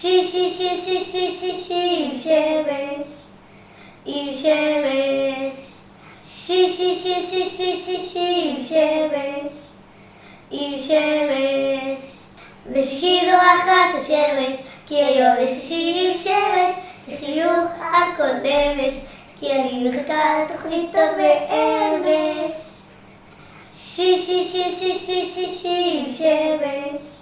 שי שי שי שי שי שי שי עם שמש, עם שמש. שי שי שי שי שי שי שי עם שמש, עם שמש. בשישי זורחת השמש, כי היום יש שישי עם שמש, שחיוך נמש, כי אני מחכה לתוכנית עוד באמש. שי שי שי שי שי שי שי עם שמש,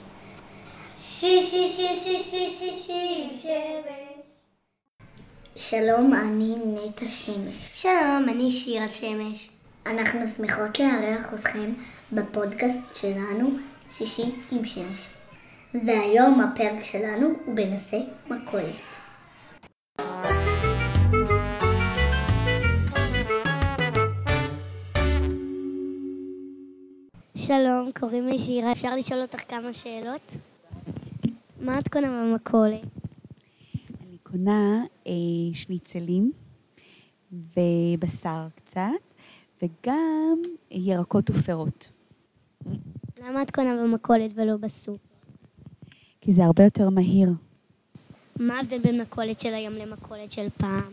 שלום, אני נטע שמש. שלום, אני שירה שמש. אנחנו שמחות לארח אתכם בפודקאסט שלנו, שישי עם שמש. והיום הפרק שלנו הוא בנושא מכולת. שלום, קוראים לי שירה. אפשר לשאול אותך כמה שאלות? מה את קונה במכולת? אני קונה אה, שניצלים ובשר קצת, וגם ירקות ופירות. למה את קונה במכולת ולא בסופר? כי זה הרבה יותר מהיר. מה ההבדל בין מכולת של היום למכולת של פעם?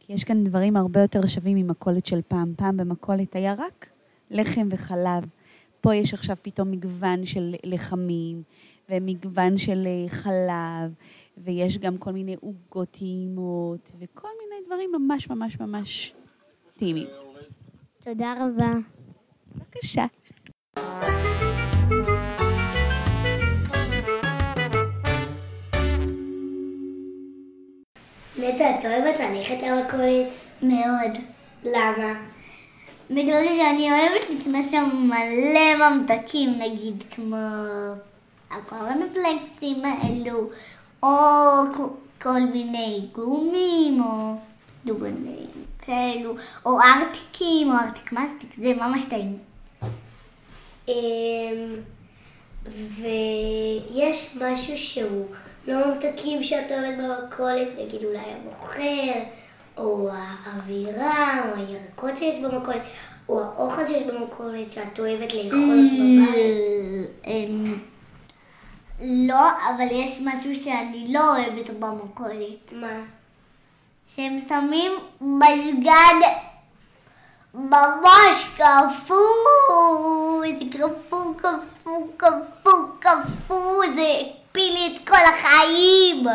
כי יש כאן דברים הרבה יותר שווים ממכולת של פעם. פעם במכולת היה רק לחם וחלב. פה יש עכשיו פתאום מגוון של לחמים, ומגוון של אה, חלב, ויש גם כל מיני עוגות טעימות, וכל מיני דברים ממש ממש ממש טעימים. תודה רבה. בבקשה. נטע, את אוהבת ללכת למכולת? מאוד. למה? בגלל שאני אוהבת לקנות שם מלא ממתקים, נגיד כמו הקורנפלקסים האלו, או כל מיני גומים, או דוגנים כאלו, או ארטיקים, או ארטיק מסטיק, זה ממש טעים. אמ, ויש משהו שהוא לא ממתקים שאת אוהבת במכולת, נגיד אולי המוכר, או האווירה, או הירקות שיש במכולת, או האוכל שיש במכולת שאת אוהבת לאכול אותו בבית. לא, אבל יש משהו שאני לא אוהבת במכולת. מה? שהם שמים מזגן ממש קפוא, זה קפוא, קפוא, קפוא, קפוא, זה הקפיא לי את כל החיים.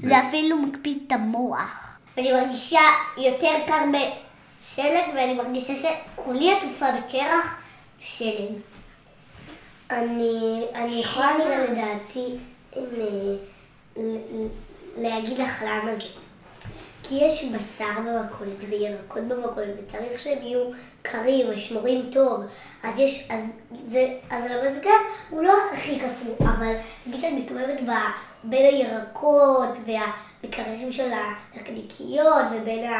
זה אפילו מקפיא את המוח. אני מרגישה יותר קר בשלג, ואני מרגישה שכולי עטופה בקרח שלג. אני, אני יכולה נראה לדעתי אה, להגיד לך למה זה. כי יש בשר במכולת וירקות במכולת וצריך שהם יהיו קרים ושמורים טוב. אז יש, אז זה, אז המזגן הוא לא הכי קפוא, אבל נגיד שאת מסתובבת ב, בין הירקות והמקררים של הנקניקיות ובין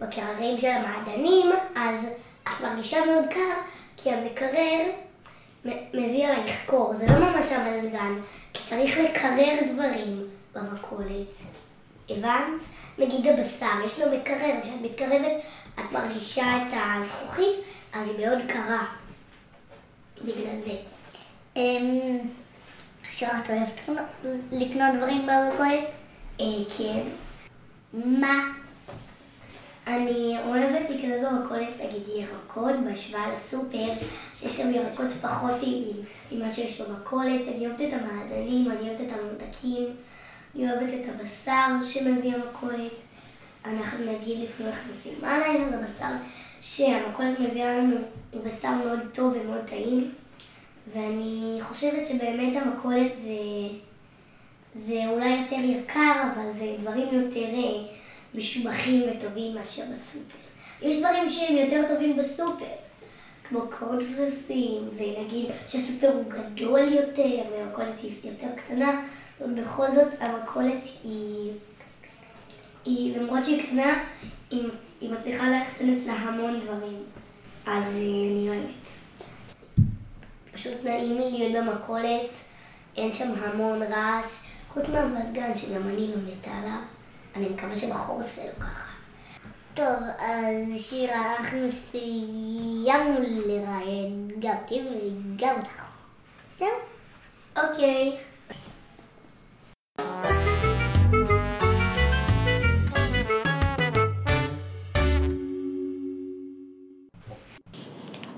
המקררים של המעדנים, אז את מרגישה מאוד קר, כי המקרר מביא עלייך קור, זה לא ממש המזגן, כי צריך לקרר דברים במכולת. הבנת? נגיד הבשר, יש לו מקרר, כשאת מתקרבת את מרגישה את הזכוכית, אז היא מאוד קרה. בגלל זה. אמ, עכשיו את אוהבת לקנות- לקנות דברים במכולת? אה, כן. מה? אני אוהבת לקנות במכולת, נגיד ירקות, בהשוואה לסופר, שיש שם ירקות פחות טעימים ממה שיש במכולת. אני אוהבת את המעדנים, אני אוהבת את הממתקים, אני אוהבת את הבשר שמביא המכולת. אנחנו נגיד לפעמים אנחנו עושים מנה, זה בשר שהמכולת מביאה לנו, הוא בשר מאוד טוב ומאוד טעים. ואני חושבת שבאמת המכולת זה, זה אולי יותר יקר, אבל זה דברים יותר אה, משובחים וטובים מאשר בסופר. יש דברים שהם יותר טובים בסופר, כמו קורנפלסים, ונגיד שהסופר הוא גדול יותר והמכולת היא יותר קטנה, אבל בכל זאת המכולת היא, היא למרות שהיא קטנה, היא, היא מצליחה לאחסן אצלה המון דברים. אז אה, אני אוהבת. פשוט נעים לי להיות במכולת, אין שם המון רעש, חוץ מהמזגן שגם אני לא מתה עליו. אני מקווה שבחורף זה לא ככה. טוב, אז שירה, אנחנו סיימנו לראיין גם אותי וגם אותך. זהו? אוקיי.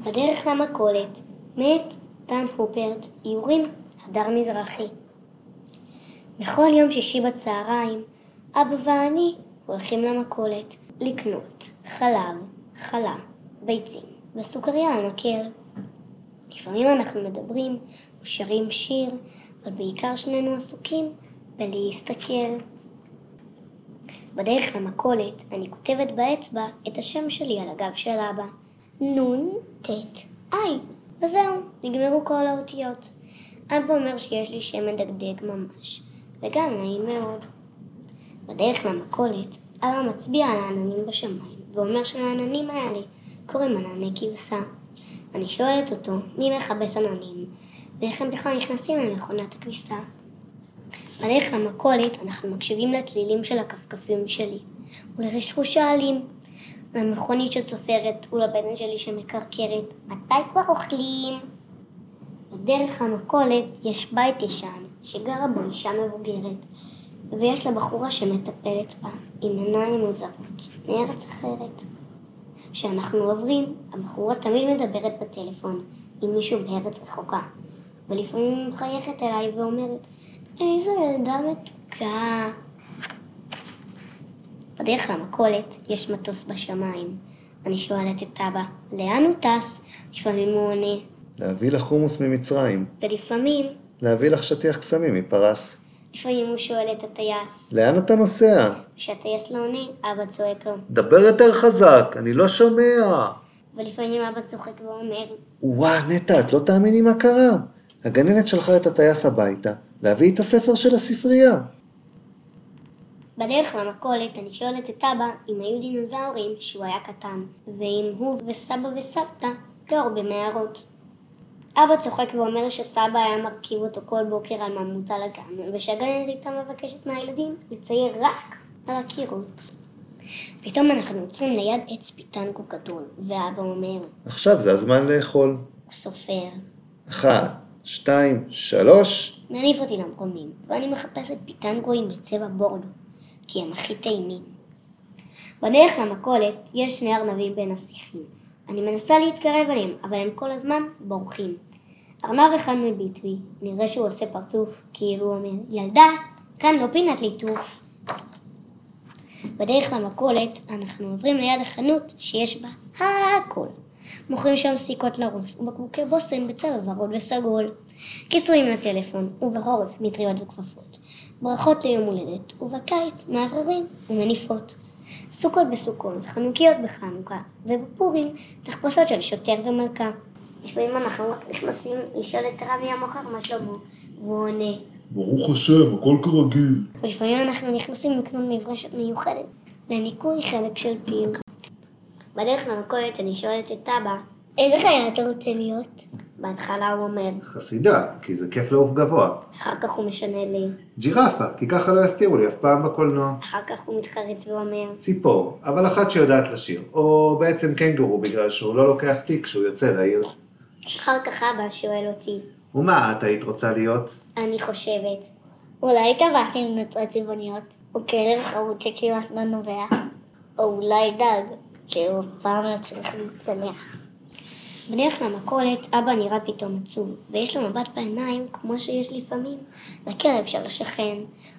בדרך למכולת, מת דן הופרט, יורים הדר מזרחי. בכל יום שישי בצהריים, אבא ואני הולכים למכולת לקנות חלב, חלה, ביצים וסוכריה על מקל. לפעמים אנחנו מדברים ושרים שיר, אבל בעיקר שנינו עסוקים בלהסתכל. בדרך למכולת אני כותבת באצבע את השם שלי על הגב של אבא. נון, טט, איי. וזהו, נגמרו כל האותיות. אבא אומר שיש לי שם מדגדג ממש, וגם נעים מאוד. בדרך למכולת, אבא מצביע על העננים בשמיים, ואומר שלעננים האלה קוראים ענני כבשה. אני שואלת אותו מי מכבס עננים, ואיך הם בכלל נכנסים למכונת הכביסה. בדרך למכולת אנחנו מקשיבים לצלילים של הכפכפים שלי, ולרשרוש העלים, למכונית שצופרת ולבטן שלי שמקרקרת, מתי כבר אוכלים? בדרך למכולת יש בית ישן שגרה בו אישה מבוגרת, ויש לה בחורה שמטפלת בה עם עיניים מוזרות מארץ אחרת. כשאנחנו עוברים, הבחורה תמיד מדברת בטלפון עם מישהו בארץ רחוקה, ולפעמים מחייכת אליי ואומרת, איזו ילדה מתוקה. בדרך למכולת יש מטוס בשמיים. אני שואלת את אבא, לאן הוא טס? לפעמים הוא עונה, להביא לך חומוס ממצרים. ולפעמים, להביא לך שטיח קסמים מפרס. לפעמים הוא שואל את הטייס. לאן אתה נוסע? כשהטייס לא עונה, אבא צועק לו. דבר יותר חזק, אני לא שומע. ולפעמים אבא צוחק ואומר, וואה, נטע, את לא תאמיני מה קרה. הגננת שלחה את הטייס הביתה, להביא את הספר של הספרייה. בדרך למכולת אני שואלת את אבא אם היו דינוזאורים כשהוא היה קטן, ואם הוא וסבא וסבתא גרו במערות. אבא צוחק ואומר שסבא היה מרכיב אותו כל בוקר על ממותה לגן, ושהגננת הייתה מבקשת מהילדים לצייר רק על הקירות. פתאום אנחנו עוצרים ליד עץ פיטנגו גדול, ואבא אומר, עכשיו זה הזמן לאכול. הוא סופר, אחת, שתיים, שלוש. מניף אותי למקומים, ואני מחפשת פיטנגואים בצבע בורדו, כי הם הכי טעימים. בדרך למכולת יש שני ארנבים בין הסטיחים. אני מנסה להתקרב אליהם, אבל הם כל הזמן בורחים. ארנב אחד מביט בי, נראה שהוא עושה פרצוף, כאילו הוא אומר, ילדה, כאן לא פינת ליטוף. בדרך למכולת אנחנו עוברים ליד החנות שיש בה הכל. מוכרים שם סיכות לראש ובקבוקי בושם בצבע ורוד וסגול. כיסויים לטלפון ובחורף מטריות וכפפות. ברכות ליום הולדת ובקיץ מאווררים ומניפות. סוכות בסוכות, חנוכיות בחנוכה, ובפורים תחפושות של שוטר ומלכה. לפעמים אנחנו רק נכנסים לשאול את רבי המוכר מה שלמה, והוא עונה. ברוך השם, הכל כרגיל. ולפעמים אנחנו נכנסים לקנות מברשת מיוחדת לניקוי חלק של פיל. בדרך למכולת אני שואלת את אבא, איזה חיה אתה רוצה להיות? בהתחלה הוא אומר, חסידה, כי זה כיף לעוף גבוה. אחר כך הוא משנה לי, ג'ירפה, כי ככה לא יסתירו לי אף פעם בקולנוע. אחר כך הוא מתחרט ואומר, ציפור, אבל אחת שיודעת לשיר. או בעצם קנגורו, בגלל שהוא לא לוקח תיק כשהוא יוצא לעיר. אחר כך אבא שואל אותי, ומה את היית רוצה להיות? אני חושבת, אולי טבעת עם נוצרות צבעוניות, או כלב חרוט שכמעט לא נובע, או אולי דג, שהוא אף פעם לא צריך להתקלח. בדרך למכולת אבא נראה פתאום עצוב, ויש לו מבט בעיניים כמו שיש לפעמים לכלב של השכן.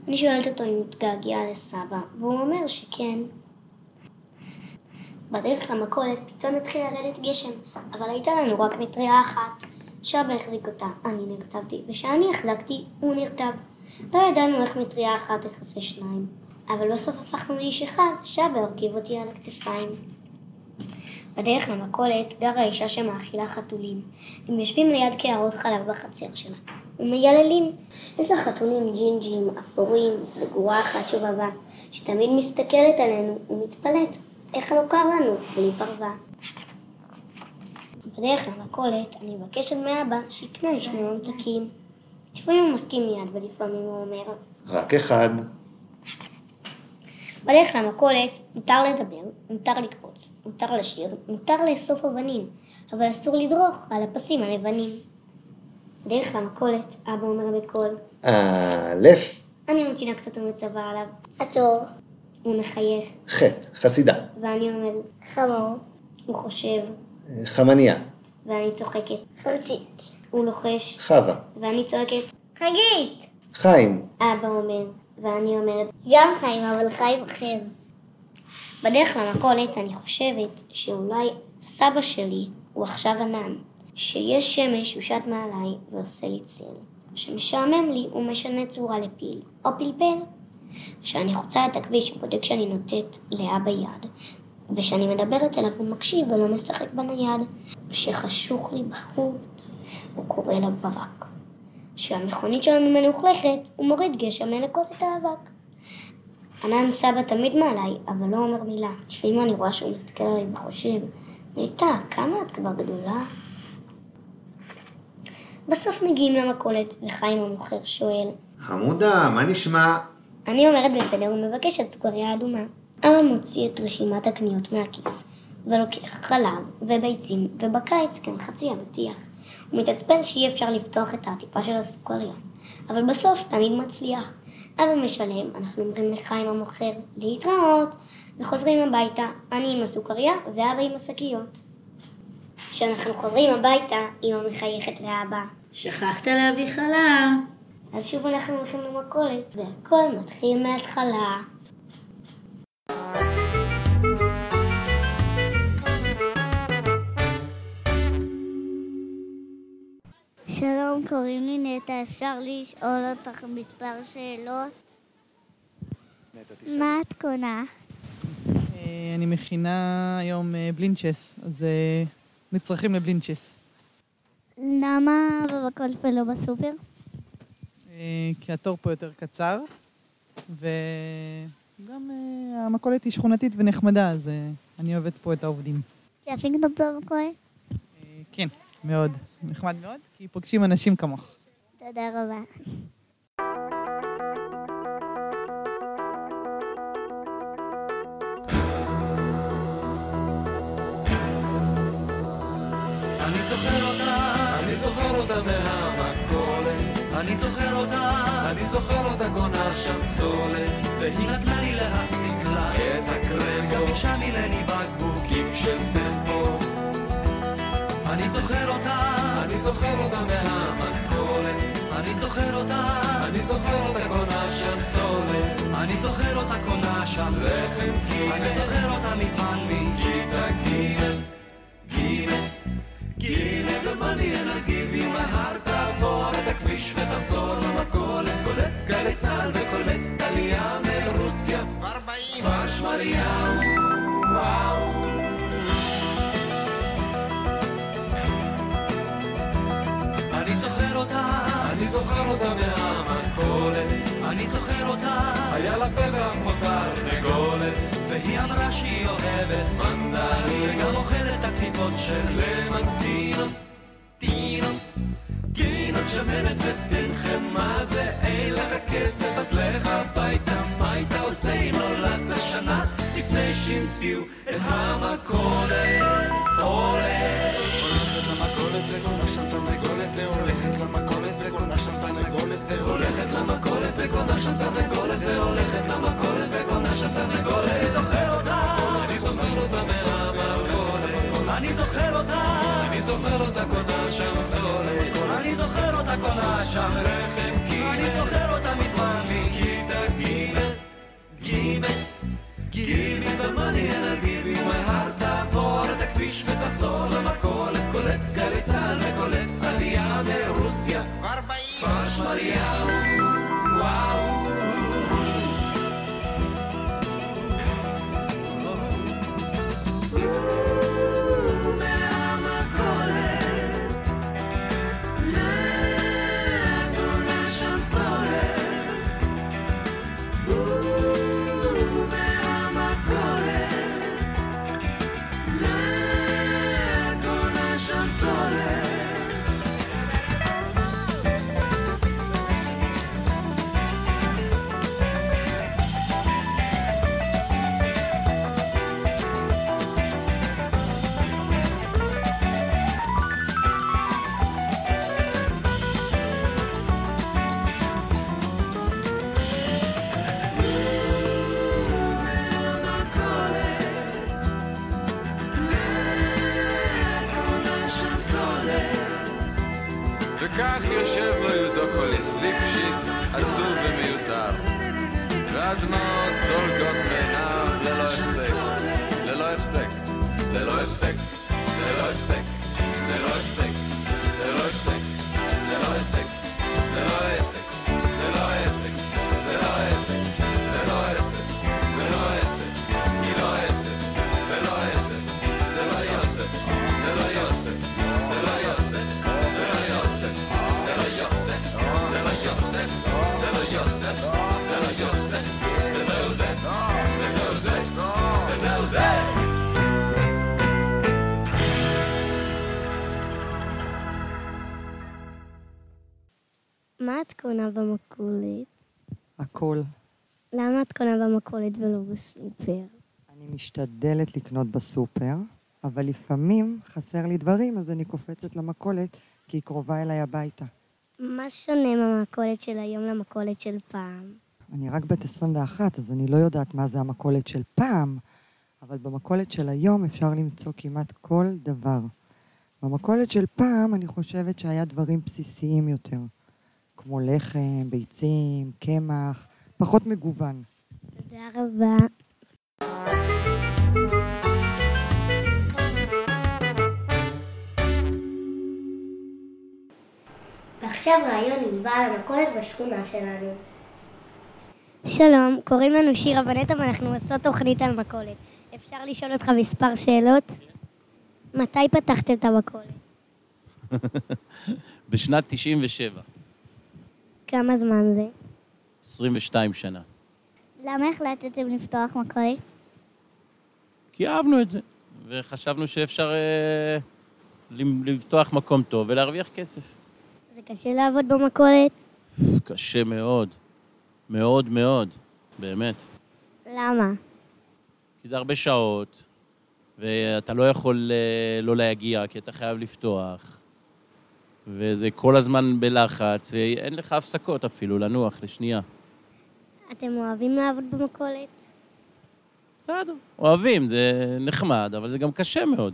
אני שואלת אותו אם הוא מתגעגע לסבא, והוא אומר שכן. בדרך למכולת פתאום התחיל לרדת גשם, אבל הייתה לנו רק מטריה אחת. שבה החזיק אותה, אני נרטבתי, וכשאני החזקתי, הוא נרטב. לא ידענו איך מטריה אחת תכסה שניים, אבל בסוף הפכנו לאיש אחד, שבה הרכיב אותי על הכתפיים. בדרך למכולת גרה אישה שמאכילה חתולים. הם יושבים ליד קערות חלב בחצר שלה, ומייללים. יש לה חתולים ג'ינג'ים, אפורים, וגורה אחת שובבה, שתמיד מסתכלת עלינו ומתפלאת איך לא קר לנו בלי פרווה. בדרך למכולת אני מבקשת מאבא שיקנה לי שני ממתקים. לפעמים הוא מסכים מיד ולפעמים הוא אומר רק אחד. בדרך למכולת מותר לדבר, מותר לקפוץ, מותר לשיר, מותר לאסוף אבנים, אבל אסור לדרוך על הפסים הלבנים. בדרך למכולת, אבא אומר בקול, א', אני ממתינה קצת ומצווה עליו. עצור, הוא מחייך, ח', חסידה, ואני אומר, חמור, הוא חושב, חמניה, ואני צוחקת. חרצית. הוא לוחש, חווה, ואני צועקת. חגית. חיים, אבא אומר, ואני אומרת, גם חיים, אבל חיים אחר. בדרך למכולת אני חושבת שאולי סבא שלי הוא עכשיו ענן. שיש שמש הוא שט מעליי ועושה לי צל. כשמשעמם לי הוא משנה צורה לפיל, או פלפל. כשאני חוצה את הכביש הוא בודק שאני נותנת לאבא יד, וכשאני מדברת אליו הוא מקשיב ולא משחק בנייד. כשחשוך לי בחוץ הוא קורא לה ברק. כשהמכונית שלנו מלוכלכת הוא מוריד גשם לנקות את האבק. ענן סבא תמיד מעליי, אבל לא אומר מילה. לפעמים אני רואה שהוא מסתכל עליי וחושב, ניטה, כמה את כבר גדולה? בסוף מגיעים למכולת, וחיים המוכר שואל, חמודה, מה נשמע? אני אומרת בסדר ומבקשת סוכריה אדומה. אבא מוציא את רשימת הקניות מהכיס, ולוקח חלב וביצים, ובקיץ גם חצי אבטיח. הוא מתעצבן שאי אפשר לפתוח את העטיפה של הסוכריה, אבל בסוף תמיד מצליח. אבא משלם, אנחנו אומרים לחיים המוכר להתראות, וחוזרים הביתה, אני עם הסוכריה ואבא עם השקיות. כשאנחנו חוזרים הביתה, אמא מחייכת לאבא. שכחת להביא חלה. אז שוב אנחנו הולכים למכולת, והכל מתחיל מההתחלה. שלום, קוראים לי נטע, אפשר לשאול אותך מספר שאלות? מה את קונה? אה, אני מכינה היום אה, בלינצ'ס, אז אה, מצרכים לבלינצ'ס. למה במכולת ולא בסופר? אה, כי התור פה יותר קצר, וגם אה, המכולת היא שכונתית ונחמדה, אז אה, אני אוהבת פה את העובדים. כיף לקנות במכולת? כן, מאוד. נחמד מאוד, כי פוגשים אנשים כמוך. תודה רבה. אני זוכר אותה, אני זוכר אותה מהמכולת. אני זוכר אותה, אני זוכר אותה קונה שם סולת. והיא נתנה לי להסיק לה את הקרמבו. גם ביקשה ממני בקבוקים של טמפו. אני זוכר אותה, אני זוכר אותה מהמכולת. אני זוכר אותה, אני זוכר אותה קונה שם סולת. אני זוכר אותה קונה שם לחם קימה. אני זוכר אותה מזמן מכיתה ג' ג' גילה ומאני and I give הכביש ותחזור למכולת קולט גלי צה"ל וקולט עלייה מרוסיה. כבר באים כפר שמריהו וואו. אני זוכר אותה. אני זוכר אותה מהמכולת. אני זוכר אותה. היה לה פה ואף מותר נגולת והיא אמרה שהיא אוהבת מנדלים וגם אוכלת הקליפות של קלמנטינות טינות טינות שמנת ותן חמאה זה? אין לך כסף אז לך הביתה. מה היית עושה אם נולדת שנה לפני שהמציאו את המכולת? הולך. הולכת למכולת וקונה שם תרנגולת והולכת למכולת וקונה שם תרנגולת והולכת. למכולת וקונה שם תרנגולת והולכת למכולת וקונה שם תרנגולת אני זוכר אותה. אני זוכר אותה מהמכולת אני זוכר אותה. אני זוכר אותה קונה שם סולת אני זוכר אותה קונה שם לחם קימה אני זוכר אותה מזמן. מכיתה ג' ג' גימי במאני and I'll give you my heart תעבור את הכביש ותחזור קונה במכולת? הכל. למה את קונה במכולת ולא בסופר? אני משתדלת לקנות בסופר, אבל לפעמים חסר לי דברים, אז אני קופצת למכולת, כי היא קרובה אליי הביתה. מה שונה מהמכולת של היום למכולת של פעם? אני רק בת 21, אז אני לא יודעת מה זה המכולת של פעם, אבל במכולת של היום אפשר למצוא כמעט כל דבר. במכולת של פעם אני חושבת שהיה דברים בסיסיים יותר, כמו לחם, ביצים, קמח, פחות מגוון. תודה רבה. ועכשיו רעיון עם בעל המכולת בשכונה שלנו. שלום, קוראים לנו שירה ונטע ואנחנו עושות תוכנית על מכולת. אפשר לשאול אותך מספר שאלות? מתי פתחתם את המכולת? בשנת 97, כמה זמן זה? 22 שנה. למה החלטתם לפתוח מכולת? כי אהבנו את זה, וחשבנו שאפשר אה, לפתוח מקום טוב ולהרוויח כסף. זה קשה לעבוד במכולת? קשה מאוד, מאוד מאוד, באמת. למה? כי זה הרבה שעות, ואתה לא יכול אה, לא להגיע, כי אתה חייב לפתוח, וזה כל הזמן בלחץ, ואין לך הפסקות אפילו, לנוח לשנייה. אתם אוהבים לעבוד במכולת? בסדר, אוהבים, זה נחמד, אבל זה גם קשה מאוד.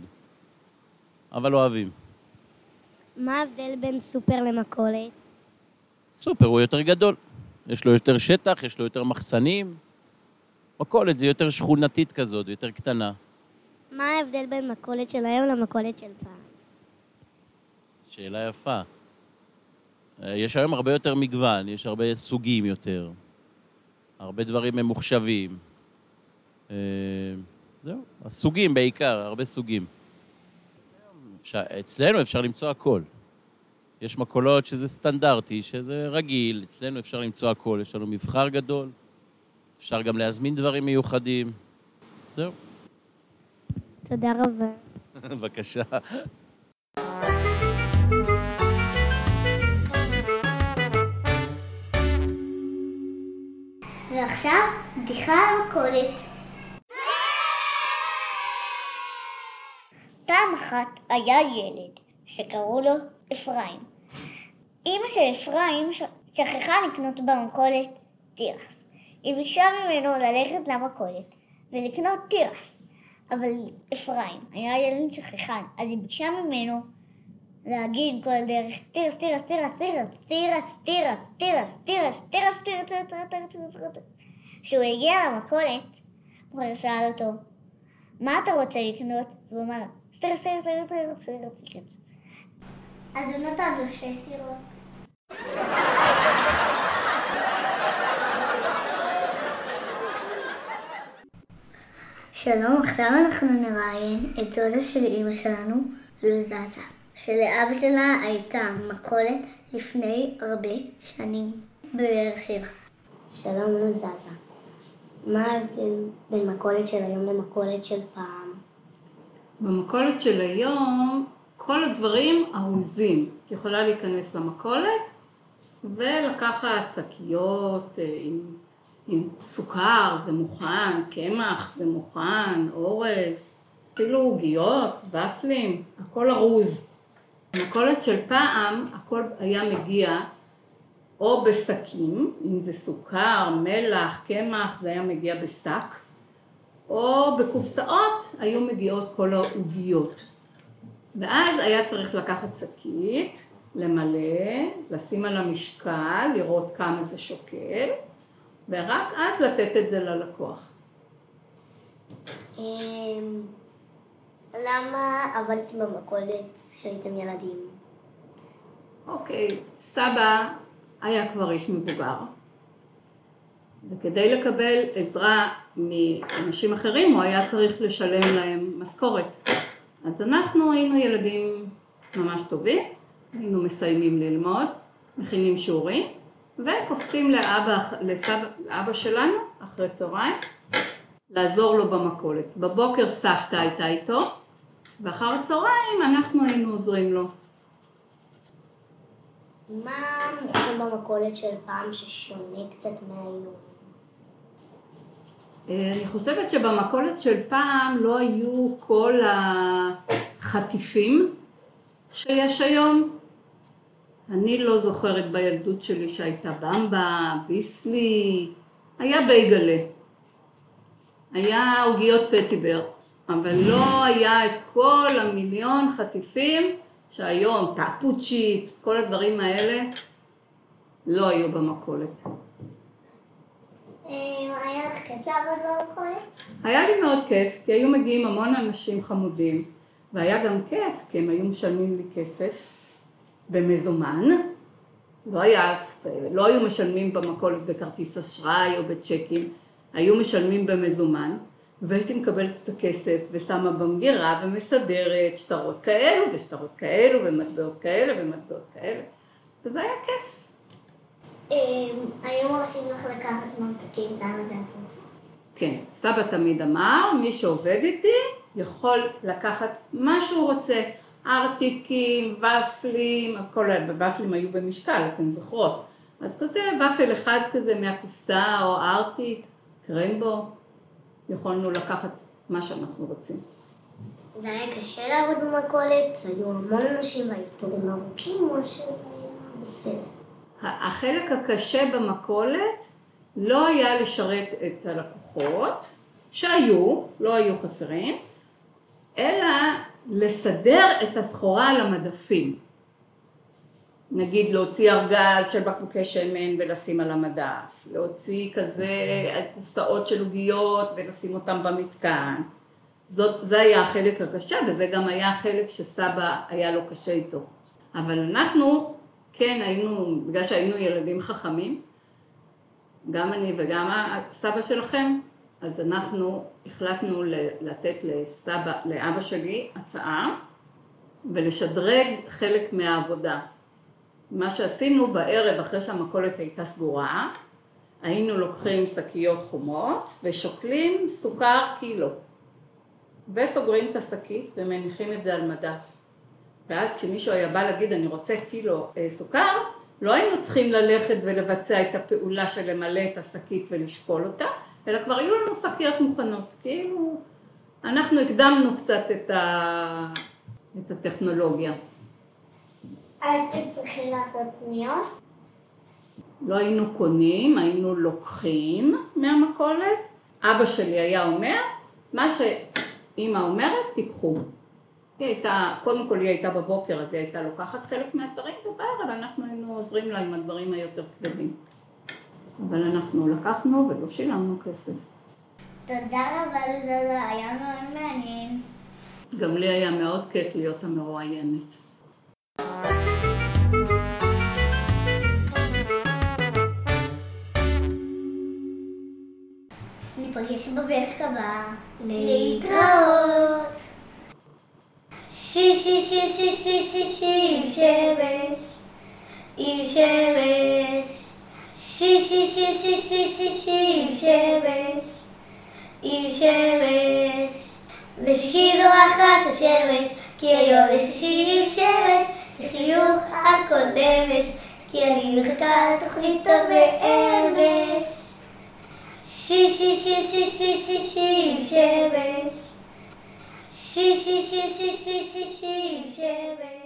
אבל אוהבים. מה ההבדל בין סופר למכולת? סופר הוא יותר גדול. יש לו יותר שטח, יש לו יותר מחסנים. מכולת זה יותר שכונתית כזאת, יותר קטנה. מה ההבדל בין מכולת של היום למכולת של פעם? שאלה יפה. אה, יש היום הרבה יותר מגוון, יש הרבה סוגים יותר. הרבה דברים ממוחשבים. אה, זהו, הסוגים בעיקר, הרבה סוגים. אפשר, אצלנו אפשר למצוא הכל. יש מכולות שזה סטנדרטי, שזה רגיל, אצלנו אפשר למצוא הכל, יש לנו מבחר גדול, אפשר גם להזמין דברים מיוחדים. זהו, תודה רבה. בבקשה. ועכשיו, בדיחה על מכולת. פעם אחת היה ילד שקראו לו אפרים. אמא של אפרים. שכחה לקנות במכולת תירס. היא ביקשה ממנו ללכת למכולת ולקנות תירס. אבל אפרים היה ילד שכחן, אז היא ביקשה ממנו להגיד כל דרך תירס, תירס, תירס, תירס, תירס, תירס, תירס, תירס, תירס, תירס, תירס, תירס, תירס, תירס. כשהוא הגיע למכולת, הוא שאל אותו, מה אתה רוצה לקנות? והוא אמר, סטירס, סטירס, סטירס, סטירס, סטירס, סטירס. אז הוא נתן לו שתי סירות. שלום, עכשיו אנחנו נראיין את דודה של אימא שלנו, לוזזה, שלאבא שלה הייתה מכולת לפני הרבה שנים בבאר שבע. שלום, לוזזה. מה ההבדל בין מכולת של היום למכולת של פעם? במכולת של היום כל הדברים ארוזים. את יכולה להיכנס למכולת ולקחת שקיות אה, עם, עם סוכר, זה מוכן, קמח, זה מוכן, אורז, אפילו עוגיות, ופלים, הכל ארוז. במכולת של פעם הכל היה מגיע או בשקים, אם זה סוכר, מלח, קמח, זה היה מגיע בשק, או בקופסאות היו מגיעות כל העוגיות. ואז היה צריך לקחת שקית, למלא, לשים על המשקל, לראות כמה זה שוקל, ורק אז לתת את זה ללקוח. אמ, למה עבדתם במכולת כשהייתם ילדים? אוקיי, סבא היה כבר איש מבוגר, וכדי לקבל עזרה מאנשים אחרים הוא היה צריך לשלם להם משכורת. אז אנחנו היינו ילדים ממש טובים, היינו מסיימים ללמוד, מכינים שיעורים, וקופצים לאבא, לסבא, לאבא שלנו אחרי צהריים, לעזור לו במכולת. בבוקר סבתא הייתה איתו, ואחר הצהריים אנחנו היינו עוזרים לו. מה מוכרים במכולת של פעם ששונה קצת מהיום? אה, אני חושבת שבמכולת של פעם לא היו כל החטיפים שיש היום. אני לא זוכרת בילדות שלי שהייתה במבה, ביסלי, היה בייגלה. היה עוגיות פטיבר, אבל לא היה את כל המיליון חטיפים שהיום, טאפו צ'יפס, כל הדברים האלה, לא היו במכולת. אמ, היה לך כיף לעבוד במכולת? היה לי מאוד כיף, כי היו מגיעים המון אנשים חמודים, והיה גם כיף, כי הם היו משלמים לי כסף במזומן. לא היה, לא היו משלמים במכולת בכרטיס אשראי או בצ'קים, היו משלמים במזומן, והייתי מקבלת את הכסף ושמה במגירה ומסדרת שטרות כאלו ושטרות כאלו ומטבעות כאלה ומטבעות כאלה, וזה היה כיף. אמ, היו מרשים לך לקחת ממתקים כמה שאת רוצה. כן, סבא תמיד אמר, מי שעובד איתי יכול לקחת מה שהוא רוצה, ארטיקים, ופלים, הכל, ופלים היו במשקל, אתן זוכרות, אז כזה ופל אחד כזה מהקופסה או ארטיק, קרמבו, יכולנו לקחת מה שאנחנו רוצים. זה היה קשה לעבוד במכולת? היו המון אנשים והיו ארוכים או שזה היה בסדר? החלק הקשה במכולת לא היה לשרת את הלקוחות, שהיו, לא היו חסרים, אלא לסדר את הסחורה על המדפים. נגיד להוציא ארגז של בקבוקי שמן ולשים על המדף, להוציא כזה קופסאות של עוגיות ולשים אותם במתקן. זאת, זה היה החלק הקשה וזה גם היה החלק שסבא היה לו קשה איתו. אבל אנחנו כן היינו, בגלל שהיינו ילדים חכמים, גם אני וגם הסבא שלכם, אז אנחנו החלטנו לתת לסבא, לאבא שלי הצעה ולשדרג חלק מהעבודה. מה שעשינו בערב אחרי שהמכולת הייתה סגורה, היינו לוקחים שקיות חומות ושוקלים סוכר קילו. וסוגרים את השקית ומניחים את זה על מדף. ואז כשמישהו היה בא להגיד אני רוצה קילו אה, סוכר לא היינו צריכים ללכת ולבצע את הפעולה של למלא את השקית ולשקול אותה אלא כבר היו לנו שקיות מוכנות. כאילו אנחנו הקדמנו קצת את, ה... את הטכנולוגיה הייתם צריכים לעשות קניות? לא היינו קונים, היינו לוקחים מהמכולת. אבא שלי היה אומר, מה שאימא אומרת, תיקחו. היא הייתה, קודם כל היא הייתה בבוקר, אז היא הייתה לוקחת חלק מהדברים, ובערב אנחנו היינו עוזרים לה עם הדברים היותר כבדים. אבל אנחנו לקחנו ולא שילמנו כסף. תודה רבה לזה, זה היה מאוד מעניין. גם לי היה מאוד כיף להיות המרואיינת. ניפגש בפרק הבא. להתראות. שי שי שי שי שי שי שי עם שמש. עם שמש. שי שי שי שי שי שי שי עם שמש. עם שמש. בשישי זורחת השמש, כי היום יש שישי עם שמש, זה חיוך על כל נמש, כי אני מחכה לתוכנית טוב ואמש. Si si si si si si si siebie. Si si si si si si si siebie.